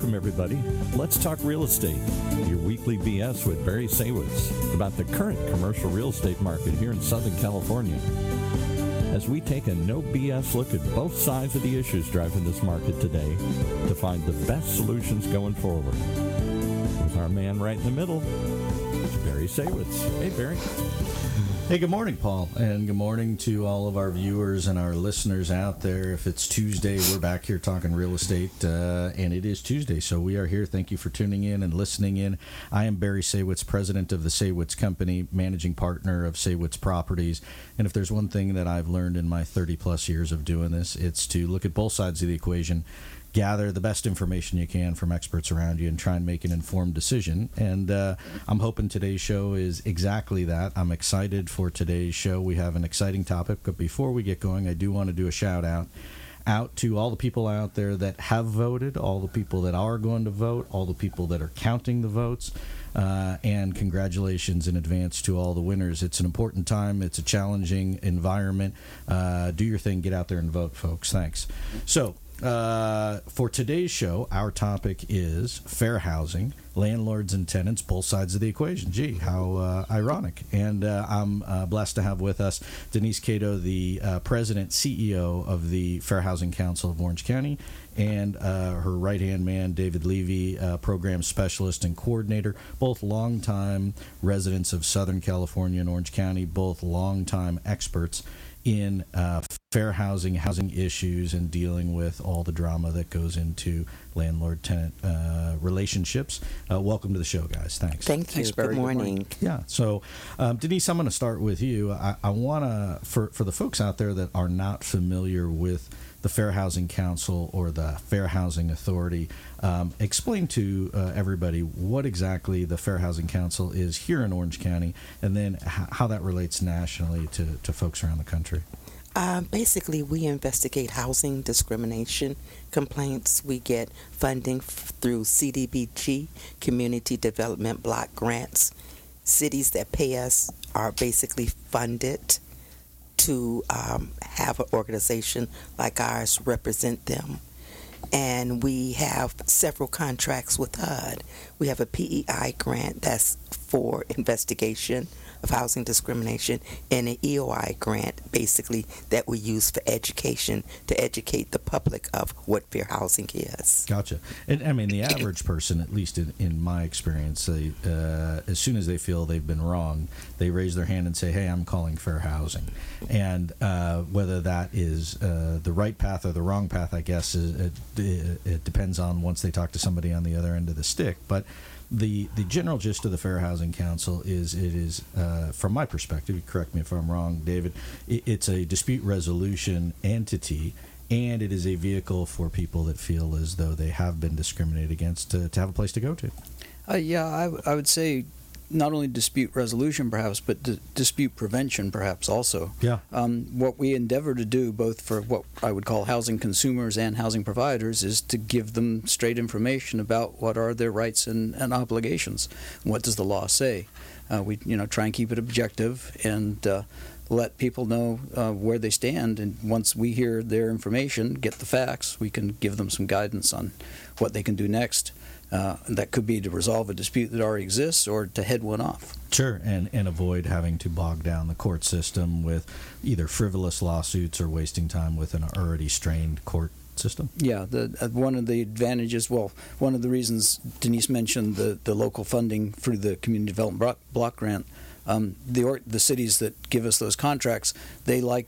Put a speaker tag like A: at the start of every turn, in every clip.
A: Welcome, everybody. Let's talk real estate. Your weekly BS with Barry Saywitz about the current commercial real estate market here in Southern California. As we take a no BS look at both sides of the issues driving this market today to find the best solutions going forward. With our man right in the middle, Barry Saywitz. Hey, Barry.
B: Hey, good morning, Paul, and good morning to all of our viewers and our listeners out there. If it's Tuesday, we're back here talking real estate, uh, and it is Tuesday, so we are here. Thank you for tuning in and listening in. I am Barry Saywitz, president of the Saywitz Company, managing partner of Saywitz Properties. And if there's one thing that I've learned in my 30 plus years of doing this, it's to look at both sides of the equation gather the best information you can from experts around you and try and make an informed decision. And uh, I'm hoping today's show is exactly that. I'm excited for today's show. We have an exciting topic, but before we get going, I do want to do a shout out out to all the people out there that have voted, all the people that are going to vote, all the people that are counting the votes. Uh, and congratulations in advance to all the winners. It's an important time. It's a challenging environment. Uh, do your thing. Get out there and vote, folks. Thanks. So, uh, for today's show, our topic is fair housing, landlords and tenants, both sides of the equation. Gee, how uh, ironic. And uh, I'm uh, blessed to have with us Denise Cato, the uh, president, CEO of the Fair Housing Council of Orange County, and her right hand man, David Levy, program specialist and coordinator, both longtime residents of Southern California and Orange County, both longtime experts in uh, fair housing, housing issues, and dealing with all the drama that goes into landlord tenant uh, relationships. Uh, welcome to the show, guys. Thanks.
C: Thank you.
B: Thanks,
C: Good morning. Good morning.
B: Yeah. So, um, Denise, I'm going to start with you. I, I want to, for, for the folks out there that are not familiar with the Fair Housing Council or the Fair Housing Authority. Um, explain to uh, everybody what exactly the Fair Housing Council is here in Orange County and then h- how that relates nationally to, to folks around the country.
C: Uh, basically, we investigate housing discrimination complaints. We get funding f- through CDBG, Community Development Block Grants. Cities that pay us are basically funded to um, have an organization like ours represent them. And we have several contracts with HUD. We have a PEI grant that's for investigation of housing discrimination and an EOI grant, basically, that we use for education to educate the public of what fair housing is.
B: Gotcha. And I mean, the average person, at least in, in my experience, they, uh, as soon as they feel they've been wrong, they raise their hand and say, "Hey, I'm calling fair housing." And uh, whether that is uh, the right path or the wrong path, I guess, is, it, it depends on once they talk to somebody on the other end of the stick. But the the general gist of the Fair Housing Council is it is, uh, from my perspective, correct me if I'm wrong, David, it, it's a dispute resolution entity. And it is a vehicle for people that feel as though they have been discriminated against to, to have a place to go to.
D: Uh, yeah, I, w- I would say not only dispute resolution, perhaps, but d- dispute prevention, perhaps also.
B: Yeah.
D: Um, what we endeavor to do, both for what I would call housing consumers and housing providers, is to give them straight information about what are their rights and, and obligations. What does the law say? Uh, we, you know, try and keep it objective and. Uh, let people know uh, where they stand, and once we hear their information, get the facts, we can give them some guidance on what they can do next. Uh, that could be to resolve a dispute that already exists or to head one off.
B: Sure, and, and avoid having to bog down the court system with either frivolous lawsuits or wasting time with an already strained court system.
D: Yeah, the, uh, one of the advantages, well, one of the reasons Denise mentioned the, the local funding through the Community Development Block, Grant. Um, the or, the cities that give us those contracts, they like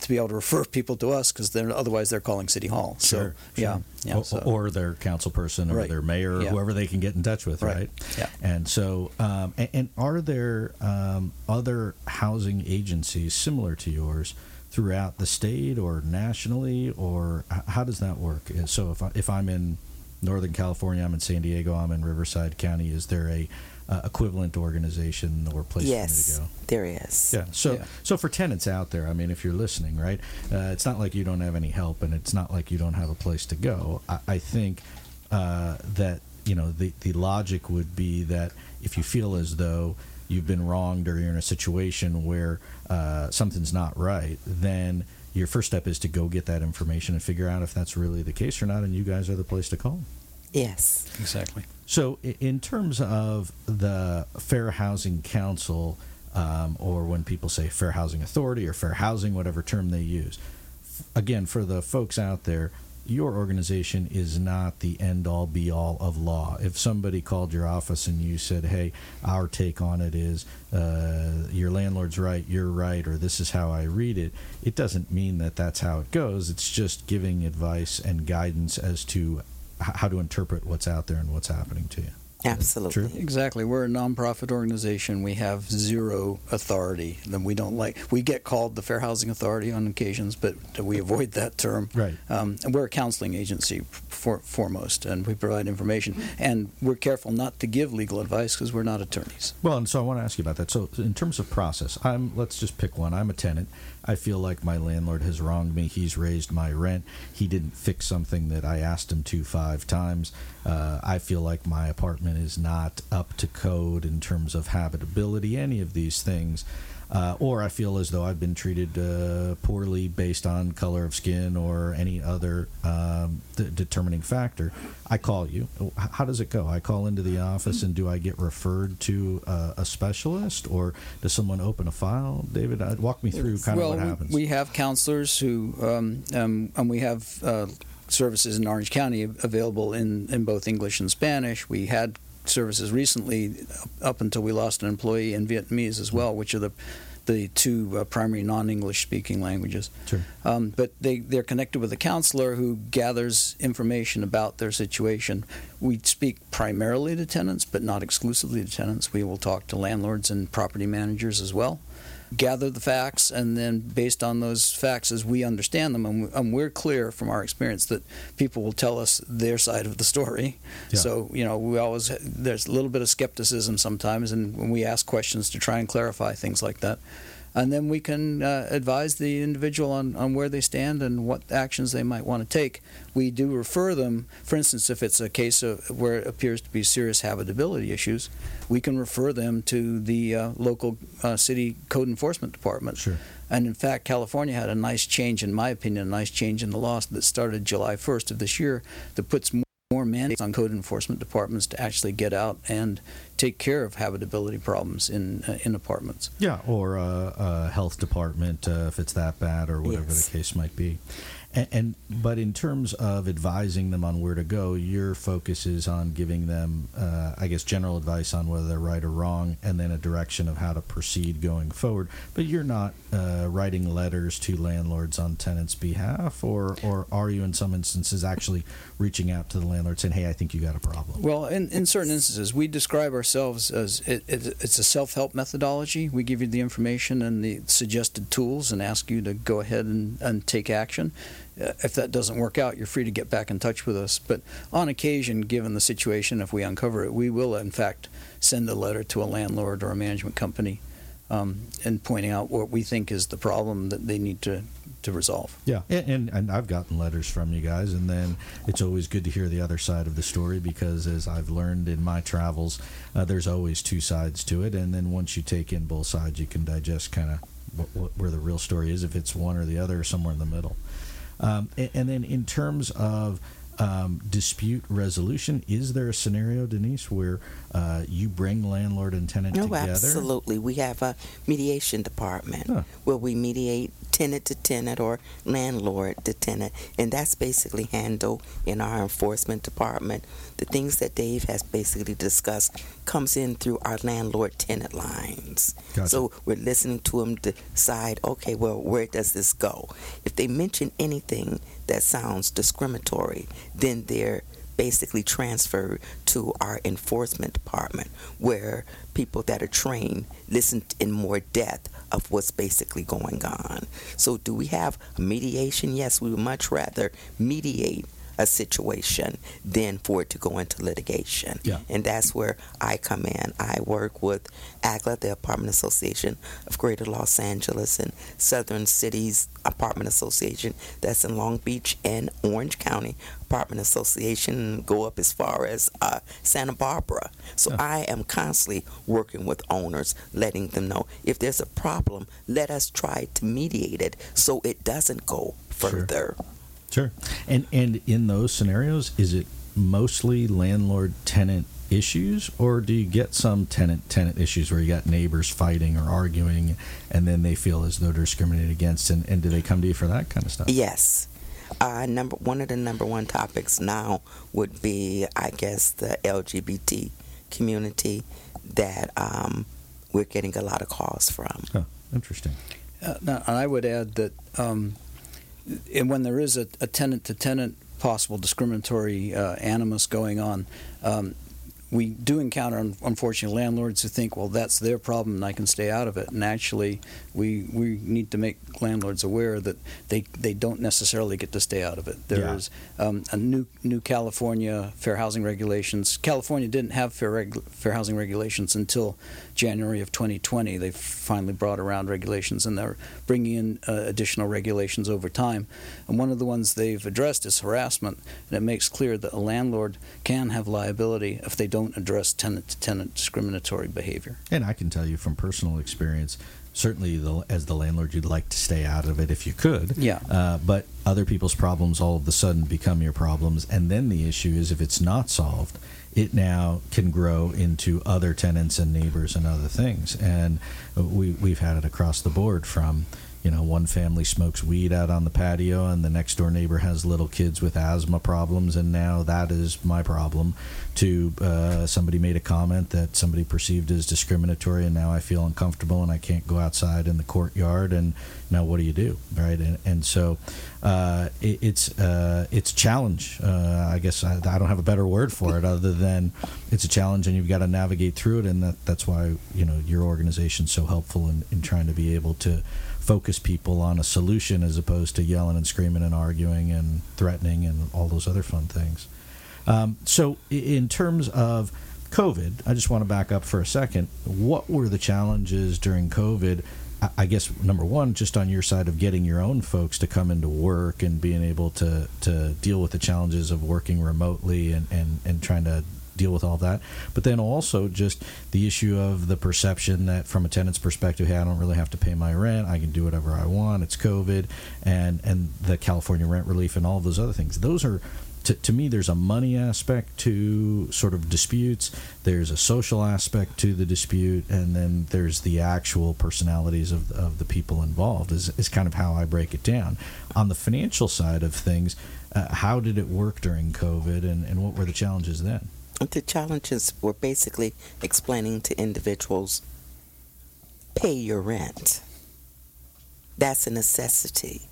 D: to be able to refer people to us because they're otherwise they're calling city hall. So
B: sure,
D: yeah,
B: sure.
D: yeah
B: or,
D: so.
B: or, their council person or
D: right.
B: their mayor or
D: yeah.
B: whoever they can get in touch with, right?
D: right?
B: Yeah. And so, um, and, and, are there um, other housing agencies similar to yours? Throughout the state or nationally, or how does that work? So, if, I, if I'm in Northern California, I'm in San Diego, I'm in Riverside County, is there a uh, equivalent organization or place
C: yes,
B: for me to go?
C: there is.
B: Yeah. So,
D: yeah.
B: so for tenants out there, I mean, if you're listening, right, uh, it's not like you don't have any help, and it's not like you don't have a place to go. I, I think uh, that you know the the logic would be that if you feel as though you've been wronged or you're in a situation where uh, something's not right, then your first step is to go get that information and figure out if that's really the case or not, and you guys are the place to call.
C: Yes.
D: Exactly.
B: So, in terms of the Fair Housing Council, um, or when people say Fair Housing Authority or Fair Housing, whatever term they use, again, for the folks out there, your organization is not the end all be all of law. If somebody called your office and you said, hey, our take on it is uh, your landlord's right, you're right, or this is how I read it, it doesn't mean that that's how it goes. It's just giving advice and guidance as to h- how to interpret what's out there and what's happening to you.
C: Absolutely.
B: True.
D: Exactly. We're a nonprofit organization. We have zero authority. Then we don't like. We get called the Fair Housing Authority on occasions, but we avoid that term.
B: Right.
D: Um, and we're a counseling agency for, foremost, and we provide information. And we're careful not to give legal advice because we're not attorneys.
B: Well, and so I want to ask you about that. So, in terms of process, I'm let's just pick one. I'm a tenant. I feel like my landlord has wronged me. He's raised my rent. He didn't fix something that I asked him to five times. Uh, I feel like my apartment is not up to code in terms of habitability, any of these things. Uh, or I feel as though I've been treated uh, poorly based on color of skin or any other um, d- determining factor. I call you. How does it go? I call into the office, and do I get referred to uh, a specialist, or does someone open a file? David, uh, walk me through kind
D: well,
B: of what happens.
D: we have counselors who, um, um, and we have uh, services in Orange County available in, in both English and Spanish. We had services recently, up until we lost an employee in Vietnamese as well, which are the the two uh, primary non-English speaking languages.
B: Sure.
D: Um, but they, they're connected with a counselor who gathers information about their situation. We speak primarily to tenants, but not exclusively to tenants. We will talk to landlords and property managers as well. Gather the facts, and then based on those facts as we understand them, and, we, and we're clear from our experience that people will tell us their side of the story.
B: Yeah.
D: So, you know, we always, there's a little bit of skepticism sometimes, and when we ask questions to try and clarify things like that and then we can uh, advise the individual on, on where they stand and what actions they might want to take. We do refer them, for instance, if it's a case of where it appears to be serious habitability issues, we can refer them to the uh, local uh, city code enforcement department.
B: Sure.
D: And in fact, California had a nice change, in my opinion, a nice change in the law that started July 1st of this year that puts more more mandates on code enforcement departments to actually get out and take care of habitability problems in uh, in apartments.
B: Yeah, or a, a health department uh, if it's that bad, or whatever
C: Yes.
B: the case might be. And, and but in terms of advising them on where to go, your focus is on giving them, uh, I guess, general advice on whether they're right or wrong, and then a direction of how to proceed going forward. But you're not uh, writing letters to landlords on tenants' behalf, or or are you in some instances actually reaching out to the landlord saying, "Hey, I think you got a problem."
D: Well, in, in certain instances, we describe ourselves as it, it, it's a self help methodology. We give you the information and the suggested tools and ask you to go ahead and, and take action. Uh, if that doesn't work out, you're free to get back in touch with us. But on occasion, given the situation, if we uncover it, we will, in fact, send a letter to a landlord or a management company um, and pointing out what we think is the problem that they need to, to resolve.
B: Yeah, and, and and I've gotten letters from you guys, and then it's always good to hear the other side of the story because, as I've learned in my travels, uh, there's always two sides to it, and then once you take in both sides, you can digest kind of where the real story is, if it's one or the other, or somewhere in the middle. Um, and, and then in terms of um, dispute resolution, is there a scenario, Denise, where uh, you bring landlord and tenant
C: No,
B: together?
C: absolutely. We have a mediation department
B: Huh.
C: where we mediate tenant to tenant or landlord to tenant, and that's basically handled in our enforcement department. The things that Dave has basically discussed comes in through our landlord tenant lines.
B: Gotcha.
C: So we're listening to them decide, okay, well, where does this go? If they mention anything that sounds discriminatory, then they're basically transferred to our enforcement department where people that are trained listen in more depth of what's basically going on. So do we have mediation? Yes, we would much rather mediate a situation than for it to go into litigation.
B: Yeah.
C: And that's where I come in. I work with AGLA, the Apartment Association of Greater Los Angeles, and Southern Cities Apartment Association. That's in Long Beach and Orange County Apartment Association, and go up as far as uh, Santa Barbara. So
B: Yeah.
C: I am constantly working with owners, letting them know if there's a problem, let us try to mediate it so it doesn't go further.
B: Sure. And and in those scenarios, is it mostly landlord tenant issues, or do you get some tenant tenant issues where you got neighbors fighting or arguing, and then they feel as though they're discriminated against, and, and do they come to you for that kind of stuff?
C: Yes. Uh, number one of the number one topics now would be, I guess, the LGBT community that um, we're getting a lot of calls from.
B: Oh, interesting.
D: Uh, now, and I would add that, um, and when there is a, a tenant-to-tenant possible discriminatory uh, animus going on, um, we do encounter, unfortunately, landlords who think, well, that's their problem and I can stay out of it. And actually, we, we need to make landlords aware that they, they don't necessarily get to stay out of it. There's yeah. um, a new new California fair housing regulations. California didn't have fair, regu- fair housing regulations until January of 2020. They finally brought around regulations and they're bringing in uh, additional regulations over time. And one of the ones they've addressed is harassment. And it makes clear that a landlord can have liability if they don't address tenant to tenant discriminatory behavior.
B: And I can tell you from personal experience, certainly the, as the landlord you'd like to stay out of it if you could
D: yeah
B: uh, but other people's problems all of a sudden become your problems and then the issue is if it's not solved it now can grow into other tenants and neighbors and other things. And we, we've had it across the board from you know, one family smokes weed out on the patio, and the next door neighbor has little kids with asthma problems, and now that is my problem. To uh, somebody made a comment that somebody perceived as discriminatory, and now I feel uncomfortable and I can't go outside in the courtyard. And now what do you do, right? And, and so uh, it, it's uh, it's challenge. Uh, I guess I, I, don't have a better word for it other than it's a challenge, and you've got to navigate through it. And that that's why you know your organization's so helpful in, in trying to be able to focus people on a solution as opposed to yelling and screaming and arguing and threatening and all those other fun things. Um, so, in terms of COVID, I just want to back up for a second. What were the challenges during COVID? I guess number one, just on your side of getting your own folks to come into work and being able to, to deal with the challenges of working remotely and, and, and trying to deal with all that. But then also just the issue of the perception that from a tenant's perspective, hey, I don't really have to pay my rent. I can do whatever I want. It's COVID, and and the California rent relief and all those other things. Those are to, to me, there's a money aspect to sort of disputes, there's a social aspect to the dispute, and then there's the actual personalities of, of the people involved, is, is kind of how I break it down. On the financial side of things, uh, how did it work during COVID, and, and what were the challenges then?
C: The challenges were basically explaining to individuals pay your rent. That's a necessity.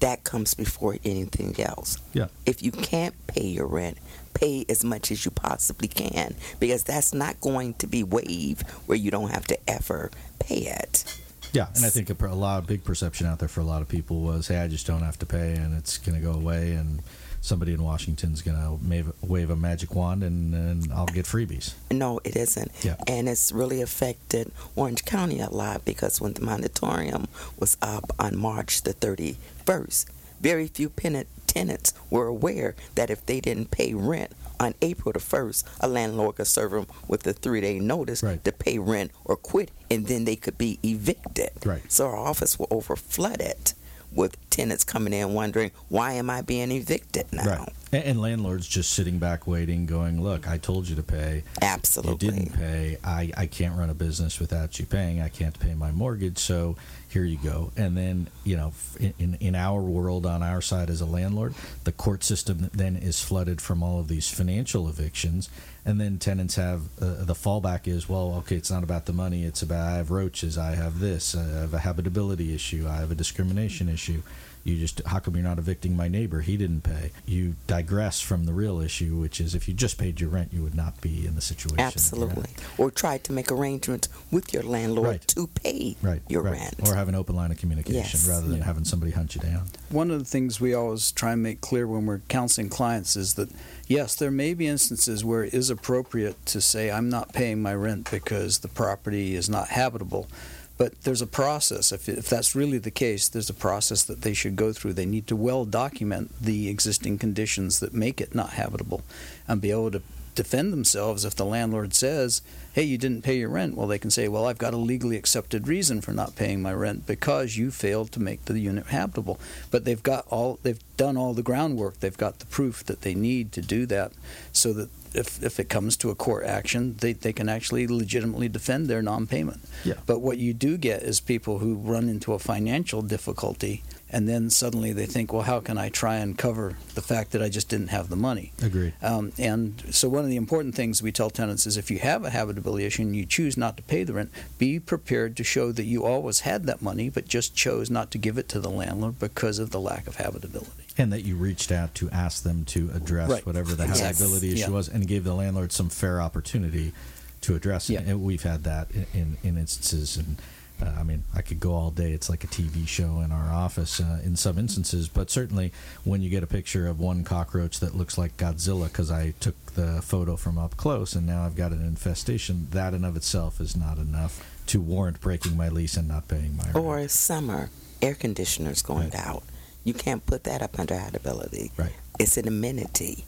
C: That comes before anything else.
B: Yeah.
C: If you can't pay your rent, pay as much as you possibly can because that's not going to be waived where you don't have to ever pay it.
B: Yeah, and I think a, a lot of big perception out there for a lot of people was, hey, I just don't have to pay and it's going to go away and somebody in Washington's going to wave a magic wand and, and I'll get freebies.
C: No, it isn't.
B: Yeah.
C: And it's really affected Orange County a lot because when the moratorium was up on March the 31st, very few tenants were aware that if they didn't pay rent on April the 1st, a landlord could serve them with a three day notice
B: right.
C: to pay rent or quit, and then they could be evicted.
B: Right.
C: So our office was over flooded with tenants coming in wondering why am I being evicted now?
B: Right. And, and, landlords just sitting back waiting, going, "Look, I told you to pay.
C: Absolutely,
B: you didn't pay. I I can't run a business without you paying. I can't pay my mortgage. So here you go." And then you know, in in our world, on our side as a landlord, the court system then is flooded from all of these financial evictions and then tenants have uh, the fallback is well okay it's not about the money it's about i have roaches i have this i have a habitability issue i have a discrimination issue you just how come you're not evicting my neighbor he didn't pay you digress from the real issue which is if you just paid your rent you would not be in the situation
C: absolutely or try to make arrangements with your landlord
B: right.
C: to pay
B: right.
C: your
B: right.
C: rent
B: or have an open line of communication
C: yes.
B: rather than
D: yeah.
B: having somebody hunt you down
D: one of the things we always try and make clear when we're counseling clients is that yes there may be instances where it is appropriate to say i'm not paying my rent because the property is not habitable but there's a process. If, if that's really the case, there's a process that they should go through. They need to well document the existing conditions that make it not habitable and be able to defend themselves if the landlord says, "Hey, you didn't pay your rent." Well, they can say, "Well, I've got a legally accepted reason for not paying my rent because you failed to make the unit habitable." But they've got all they've done all the groundwork. They've got the proof that they need to do that, so that if, if it comes to a court action, they, they can actually legitimately defend their non-payment.
B: Yeah.
D: But what you do get is people who run into a financial difficulty and then suddenly they think, well, how can I try and cover the fact that I just didn't have the money?
B: Agreed.
D: Um, and so one of the important things we tell tenants is if you have a habitability issue and you choose not to pay the rent, be prepared to show that you always had that money but just chose not to give it to the landlord because of the lack of habitability.
B: And that you reached out to ask them to address
D: Right.
B: whatever the habitability issue
D: Yeah.
B: was and gave the landlord some fair opportunity to address it.
D: Yeah.
B: And we've had that in, in, in instances. And uh, I mean, I could go all day. It's like a TV show in our office uh, in some instances. But certainly when you get a picture of one cockroach that looks like Godzilla because I took the photo from up close and now I've got an infestation, that in of itself is not enough to warrant breaking my lease and not paying my rent.
C: Or summer, air conditioners going out. You can't put that up under habitability.
B: Right.
C: It's an amenity.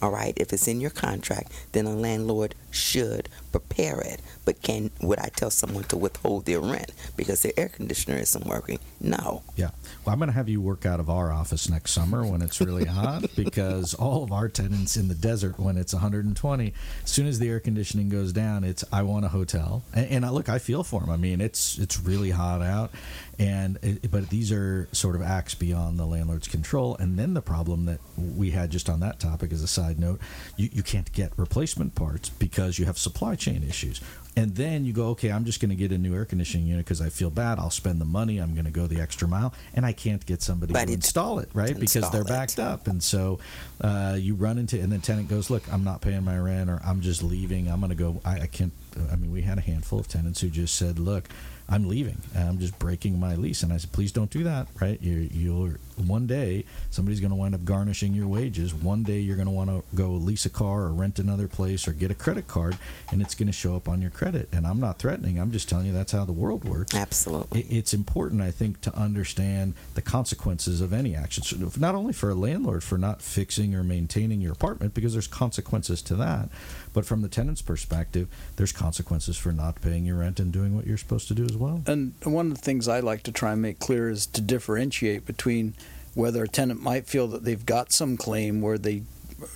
C: All right. If it's in your contract, then a landlord should prepare it. But can would I tell someone to withhold their rent because their air conditioner isn't working? No.
B: Yeah. Well, I'm going to have you work out of our office next summer when it's really hot because all of our tenants in the desert, when it's 120, as soon as the air conditioning goes down, it's I want a hotel. And, and I, look, I feel for them. I mean, it's it's really hot out, and it, but these are sort of acts beyond the landlord's control. And then the problem that we had just on that topic, as a side note, you, you can't get replacement parts because you have supply chain issues. And then you go, okay, I'm just going to get a new air conditioning unit because I feel bad. I'll spend the money. I'm going to go the extra mile, and I can't get somebody
C: But
B: to install it, right? Because they're
C: it.
B: backed up, and so uh, you run into, and the tenant goes, look, I'm not paying my rent, or I'm just leaving. I'm going to go. I, I can't. I mean, we had a handful of tenants who just said, look. I'm leaving. And I'm just breaking my lease. And I said, please don't do that, right? You're, you'll one day somebody's going to wind up garnishing your wages. One day you're going to want to go lease a car or rent another place or get a credit card, and it's going to show up on your credit. And I'm not threatening. I'm just telling you that's how the world works.
C: Absolutely.
B: It- It's important, I think, to understand the consequences of any action. So Not only for a landlord for not fixing or maintaining your apartment, because there's consequences to that, but from the tenant's perspective, there's consequences for not paying your rent and doing what you're supposed to do as well.
D: And one of the things I like to try and make clear is to differentiate between whether a tenant might feel that they've got some claim where they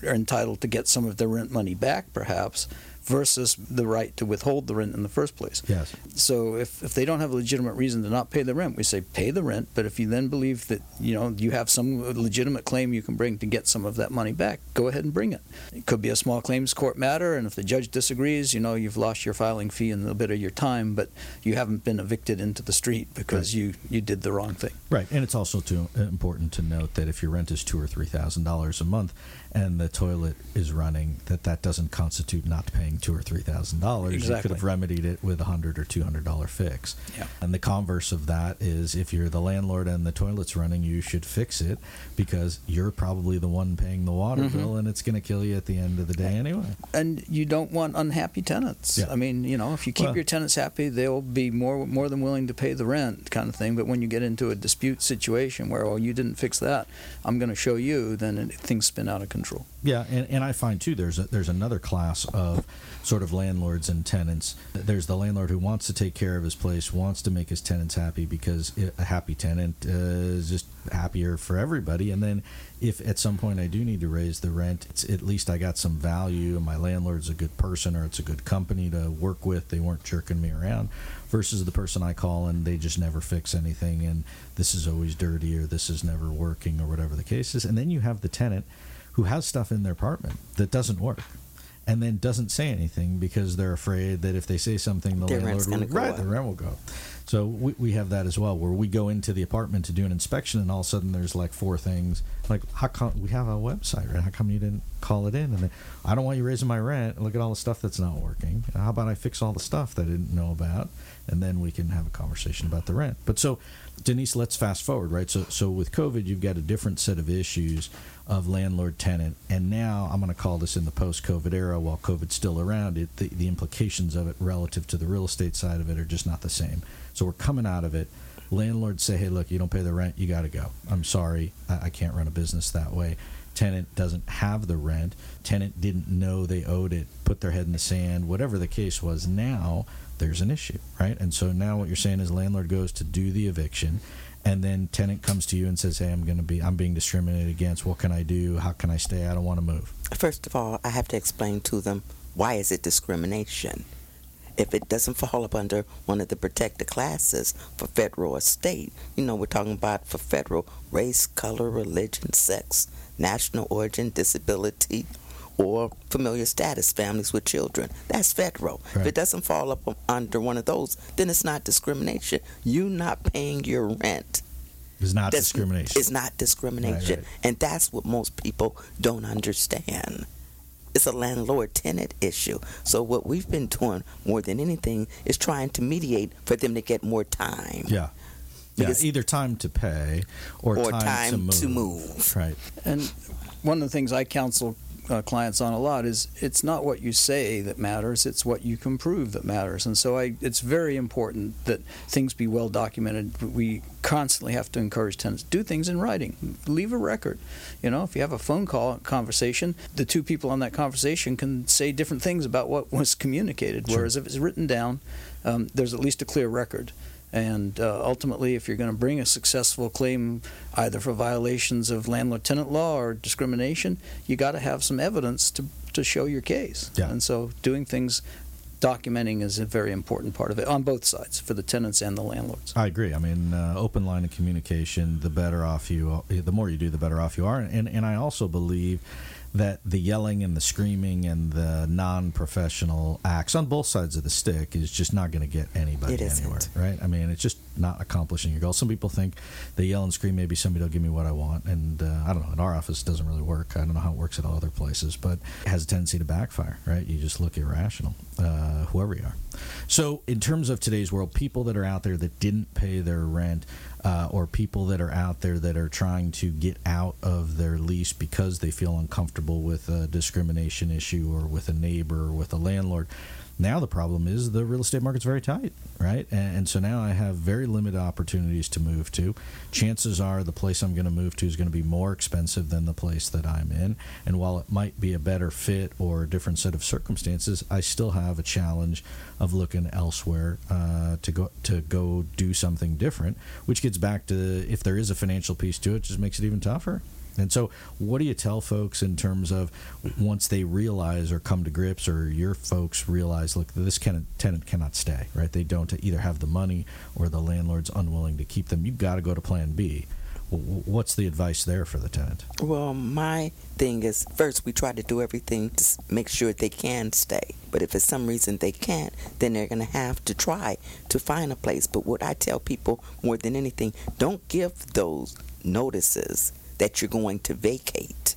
D: are entitled to get some of their rent money back, perhaps, versus the right to withhold the rent in the first place.
B: Yes.
D: So if, if they don't have a legitimate reason to not pay the rent, we say pay the rent. But if you then believe that you know you have some legitimate claim you can bring to get some of that money back, go ahead and bring it. It could be a small claims court matter, and if the judge disagrees, you know you've lost your filing fee and a bit of your time, but you haven't been evicted into the street because you you did the wrong thing.
B: Right, and it's also too important to note that if your rent is two or three thousand dollars a month, and the toilet is running, that that doesn't constitute not paying two or three thousand dollars. You could have remedied it with a hundred or two hundred dollar fix.
D: Yeah.
B: And the converse of that is, if you're the landlord and the toilet's running, you should fix it because you're probably the one paying the water
D: Mm-hmm.
B: bill, and it's going to kill you at the end of the day anyway.
D: And you don't want unhappy tenants.
B: Yeah.
D: I mean, you know, if you keep
B: Well-
D: your tenants happy, they'll be more more than willing to pay the rent, kind of thing. But when you get into a dispute situation where, oh, you didn't fix that, I'm going to show you, then it, things spin out of control.
B: Yeah, and, and I find too there's a, there's another class of sort of landlords and tenants. There's the landlord who wants to take care of his place, wants to make his tenants happy because a happy tenant uh, is just happier for everybody. And then if at some point I do need to raise the rent, it's at least I got some value. and My landlord's a good person or it's a good company to work with. They weren't jerking me around. Versus the person I call and they just never fix anything and this is always dirty or this is never working or whatever the case is. And then you have the tenant who has stuff in their apartment that doesn't work and then doesn't say anything because they're afraid that if they say something the
C: Their
B: landlord will
C: go
B: right
C: up.
B: the rent will go so we, we have that as well where we go into the apartment to do an inspection and all of a sudden there's like four things like how come we have a website right? How come you didn't call it in? And i don't want you raising my rent. Look at all the stuff that's not working. How about i fix all the stuff that i didn't know about? And then we can have a conversation about the rent. But so denise let's fast forward right? So so with covid you've got a different set of issues of landlord tenant and now i'm going to call this in the post covid era while covid's still around. It the, the implications of it relative to the real estate side of it are just not the same. So we're coming out of it landlords say hey look you don't pay the rent you got to go i'm sorry I, I can't run a business that way tenant doesn't have the rent, tenant didn't know they owed it, put their head in the sand, whatever the case was. Now there's an issue, right? And so now what you're saying is landlord goes to do the eviction and then tenant comes to you and says, "Hey, I'm going to be I'm being discriminated against. What can I do? How can I stay? I don't want to move."
C: First of all, I have to explain to them why is it discrimination? If it doesn't fall up under one of the protected classes for federal or state, you know, we're talking about for federal race, color, religion, sex, national origin, disability, or familiar status, families with children. That's federal.
B: Right.
C: If it doesn't fall up under one of those, then it's not discrimination. You not paying your rent
B: It's not
C: that's-
B: discrimination.
C: It's not discrimination.
B: Right, right.
C: And that's what most people don't understand. It's a landlord tenant issue. So, what we've been doing more than anything is trying to mediate for them to get more time.
B: yeah. Yeah,
C: Because-
B: either time to pay or,
C: Or
B: time,
C: time
B: to,
C: to
B: move.
C: move.
B: Right.
D: And one of the things I counsel uh, clients on a lot is it's not what you say that matters; it's what you can prove that matters. And so, I, it's very important that things be well documented. We constantly have to encourage tenants do things in writing, leave a record. You know, if you have a phone call conversation, the two people on that conversation can say different things about what was communicated.
B: Sure.
D: Whereas if it's written down, um, there's at least a clear record. And uh, ultimately, if you're going to bring a successful claim either for violations of landlord tenant law or discrimination, you got to have some evidence to, to show your case.
B: Yeah.
D: And so doing things, documenting is a very important part of it on both sides for the tenants and the landlords.
B: I agree. I mean, uh, open line of communication, the better off you, the more you do, the better off you are. And and I also believe that the yelling and the screaming and the non-professional acts on both sides of the stick is just not going to get anybody anywhere, right? I mean, it's just not accomplishing your goal. Some people think they yell and scream, maybe somebody will give me what I want, and uh, I don't know. In our office, it doesn't really work. I don't know how it works at all other places, but it has a tendency to backfire, right? You just look irrational, uh, whoever you are. So, in terms of today's world, people that are out there that didn't pay their rent, uh, or people that are out there that are trying to get out of their lease because they feel uncomfortable with a discrimination issue or with a neighbor or with a landlord. Now the problem is the real estate market's very tight, right? And, and so now I have very limited opportunities to move to. Chances are the place I'm going to move to is going to be more expensive than the place that I'm in. And while it might be a better fit or a different set of circumstances, I still have a challenge of looking elsewhere uh, to go to go do something different. Which gets back to if there is a financial piece to it, just makes it even tougher. And so, what do you tell folks in terms of once they realize or come to grips, or your folks realize, look, this tenant, cannot stay, right? They don't either have the money or the landlord's unwilling to keep them. You've got to go to Plan B. What's the advice there for the tenant?
C: Well, my thing is first we try to do everything to make sure they can stay. But if for some reason they can't, then they're going to have to try to find a place. But what I tell people more than anything, don't give those notices that you're going to vacate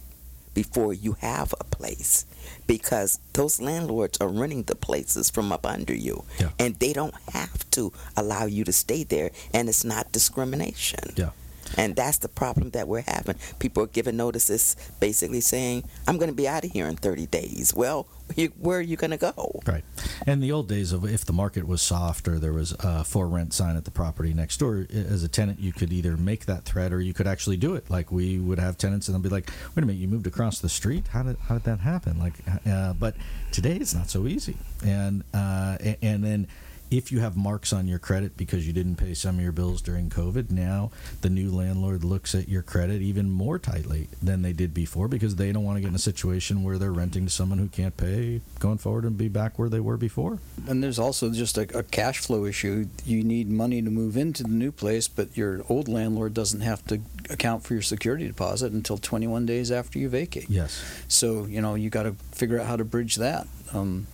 C: before you have a place because those landlords are running the places from up under you
B: Yeah.
C: and they don't have to allow you to stay there and it's not discrimination
B: Yeah.
C: And that's the problem that we're having. People are giving notices basically saying, I'm going to be out of here in 30 days. Well, where are you going to go?
B: Right. And the old days of if the market was soft or there was a for rent sign at the property next door, as a tenant, you could either make that threat or you could actually do it. Like we would have tenants and they'll be like, wait a minute, you moved across the street? How did, how did that happen? Like, uh, but today it's not so easy. And, uh, and then, if you have marks on your credit because you didn't pay some of your bills during COVID, now the new landlord looks at your credit even more tightly than they did before because they don't want to get in a situation where they're renting to someone who can't pay going forward and be back where they were before.
D: And there's also just a, a cash flow issue. You need money to move into the new place, but your old landlord doesn't have to account for your security deposit until 21 days after you vacate.
B: Yes.
D: So you know you got to figure out how to bridge that. Um,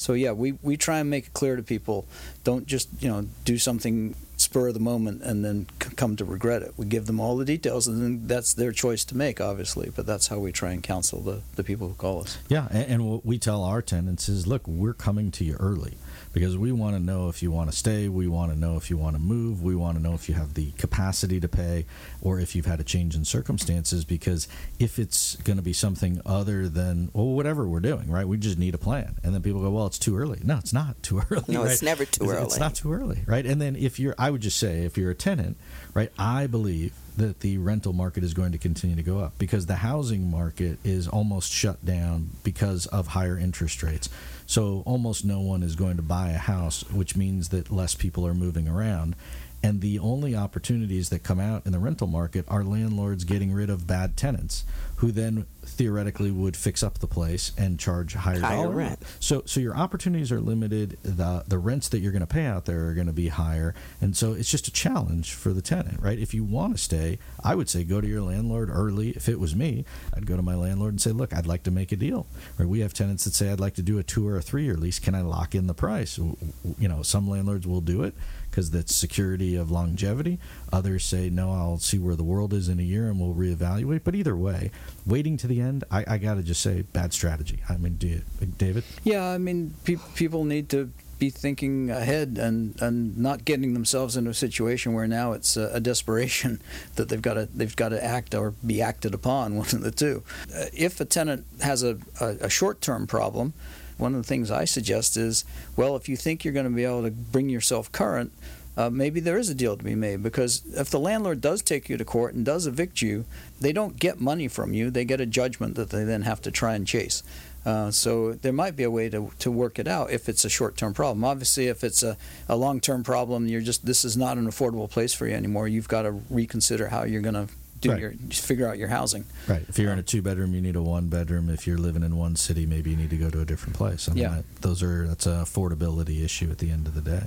D: so yeah, we, we try and make it clear to people. Don't just you know do something spur of the moment and then c- come to regret it. We give them all the details, and then that's their choice to make, obviously. But that's how we try and counsel the, the people who call us.
B: Yeah, and, and what we tell our tenants is, look, we're coming to you early because we want to know if you want to stay, we want to know if you want to move, we want to know if you have the capacity to pay, or if you've had a change in circumstances. Because if it's going to be something other than well, whatever we're doing, right? We just need a plan, and then people go, well, it's too early. No, it's not too early.
C: No, it's never too
B: It's- It's not too early, right? And then if you're, I would just say, if you're a tenant, right? I believe that the rental market is going to continue to go up because the housing market is almost shut down because of higher interest rates. So almost no one is going to buy a house, which means that less people are moving around. And the only opportunities that come out in the rental market are landlords getting rid of bad tenants who then theoretically would fix up the place and charge higher,
C: Higher
B: dollar
C: rent.
B: So so your opportunities are limited. The the rents that you're going to pay out there are going to be higher, and so it's just a challenge for the tenant, right? If you want to stay, I would say go to your landlord early. If it was me, I'd go to my landlord and say, look, I'd like to make a deal. Or we have tenants that say, I'd like to do a two or a three year lease. Can I lock in the price? You know, some landlords will do it because that's security of longevity. Others say, no, I'll see where the world is in a year and we'll reevaluate. But either way, waiting to the end, I, I got to just say, bad strategy. I mean, you, David?
D: Yeah, I mean, pe- people need to be thinking ahead and, and not getting themselves into a situation where now it's a, a desperation that they've got to they've got to act or be acted upon, one of the two. Uh, if a tenant has a, a, a short term problem, one of the things I suggest is, well, if you think you're going to be able to bring yourself current, uh, maybe there is a deal to be made because if the landlord does take you to court and does evict you, they don't get money from you; they get a judgment that they then have to try and chase. Uh, so there might be a way to, to work it out if it's a short-term problem. Obviously, if it's a, a long-term problem, you're just this is not an affordable place for you anymore. You've got to reconsider how you're going to do
B: Right.
D: your figure out your housing.
B: Right. If you're in a um, two bedroom, you need a one bedroom. If you're living in one city, maybe you need to go to a different place. I mean,
D: Yeah.
B: that, those are that's a affordability issue at the end of the day.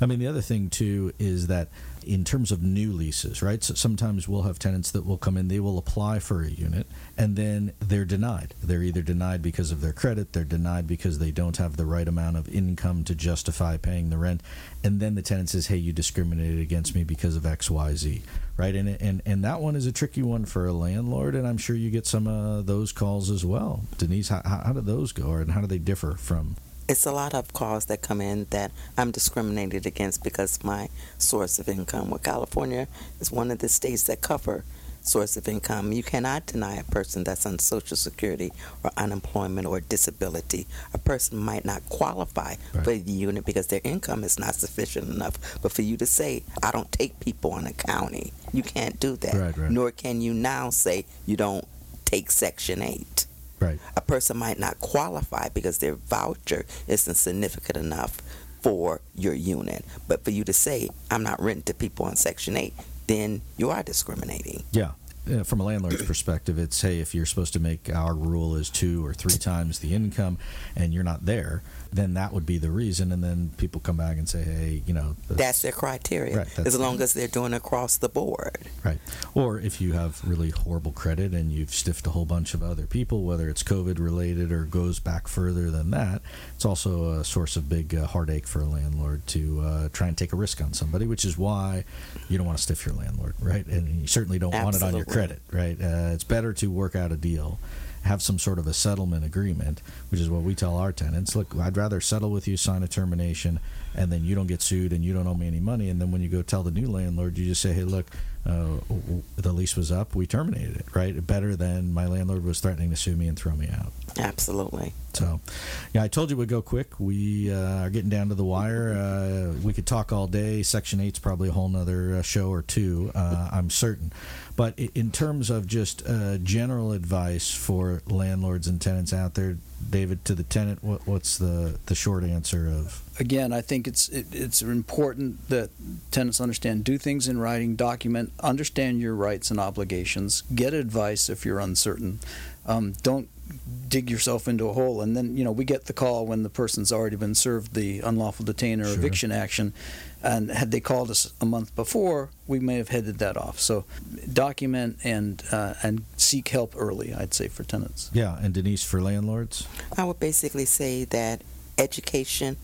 B: I mean, the other thing too is that in terms of new leases, right? So sometimes we'll have tenants that will come in, they will apply for a unit, and then they're denied. They're either denied because of their credit, they're denied because they don't have the right amount of income to justify paying the rent, and then the tenant says, "Hey, you discriminated against me because of X, Y, Z." Right, and and and that one is a tricky one for a landlord, and I'm sure you get some of those calls as well. Denise, how, how how do those go, and how do they differ from?
C: It's a lot of calls that come in that I'm discriminated against because my source of income. Well, California is one of the states that cover source of income. You cannot deny a person that's on Social Security or unemployment or disability. A person might not qualify
B: Right.
C: for the unit because their income is not sufficient enough. But for you to say, I don't take people on a county, you can't do that.
B: Right, right.
C: Nor can you now say you don't take Section 8
B: Right.
C: a person might not qualify because their voucher isn't significant enough for your unit. But for you to say, I'm not renting to people on Section 8, then you are discriminating.
B: Yeah. Uh, from a landlord's perspective, it's hey, if you're supposed to make our rule is two or three times the income, and you're not there, then that would be the reason. And then people come back and say, hey, you know,
C: That's their criteria,
B: Right, that's-
C: as long as they're doing across the board.
B: Right. Or if you have really horrible credit and you've stiffed a whole bunch of other people, whether it's COVID related or goes back further than that, it's also a source of big uh, heartache for a landlord to uh, try and take a risk on somebody, which is why you don't want to stiff your landlord, right? And you certainly don't want it on your credit, right? Uh, it's better to work out a deal. Have some sort of a settlement agreement, which is what we tell our tenants. Look, I'd rather settle with you, sign a termination, and then you don't get sued and you don't owe me any money. And then when you go tell the new landlord, you just say, hey, look, uh, the lease was up, we terminated it, right? Better than my landlord was threatening to sue me and throw me out.
C: Absolutely.
B: So, yeah, I told you we'd go quick. We uh, are getting down to the wire. Uh, we could talk all day. Section 8's probably a whole nother uh, show or two, uh, I'm certain. But in terms of just uh, general advice for landlords and tenants out there, David, to the tenant, what, what's the, the short answer of?
D: Again, I think it's it, it's important that tenants understand, do things in writing, document, understand your rights and obligations, get advice if you're uncertain. Um, don't dig yourself into a hole and then you know we get the call when the person's already been served the unlawful detainer
B: Sure.
D: eviction action and had they called us a month before we may have headed that off. So document and uh, and seek help early i'd say for tenants.
B: Yeah, and Denise for landlords?
C: I would basically say that education,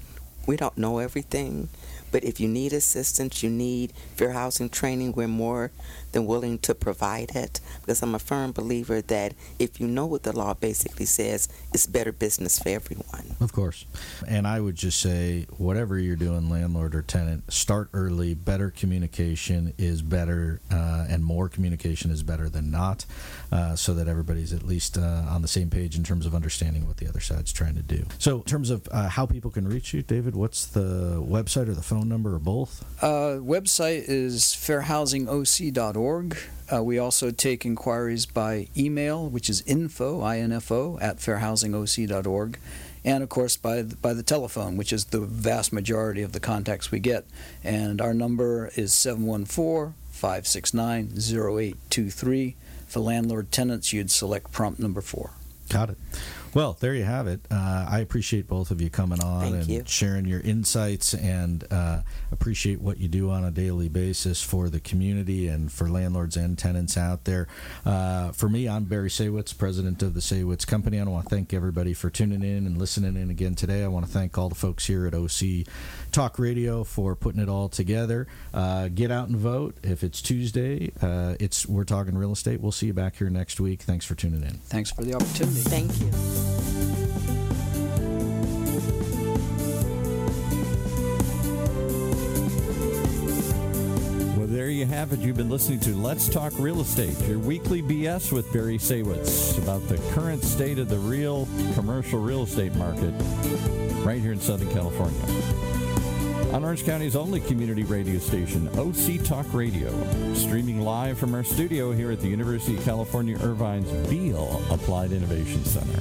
C: we don't know everything, but if you need assistance, you need fair housing training, we're more than willing to provide it because I'm a firm believer that if you know what the law basically says, it's better business for everyone.
B: Of course. And I would just say, whatever you're doing, landlord or tenant, start early. Better communication is better, uh, and more communication is better than not, uh, so that everybody's at least uh, on the same page in terms of understanding what the other side's trying to do. So, in terms of uh, how people can reach you, David, what's the website or the phone phone number, or both?
D: Uh, website is fairhousingoc.org. Uh, we also take inquiries by email, which is info, info, at fairhousingoc.org. And of course, by the, by the telephone, which is the vast majority of the contacts we get. And our number is 714 569 0823. For landlord tenants, you'd select prompt number four.
B: Got it. Well, there you have it. Uh, I appreciate both of you coming on
C: Thank
B: and
C: you.
B: sharing your insights and uh, appreciate what you do on a daily basis for the community and for landlords and tenants out there. Uh, for me, I'm Barry Saywitz, president of the Saywitz Company. I want to thank everybody for tuning in and listening in again today. I want to thank all the folks here at OC Talk Radio for putting it all together. Uh, get out and vote. If it's Tuesday, uh, it's we're talking real estate. We'll see you back here next week. Thanks for tuning in.
D: Thanks for the opportunity.
C: Thank you.
A: Well, there you have it. You've been listening to Let's Talk Real Estate, your weekly BS with Barry Saywitz about the current state of the real commercial real estate market right here in Southern California. On Orange County's only community radio station, OC Talk Radio, streaming live from our studio here at the University of California Irvine's Beall Applied Innovation Center.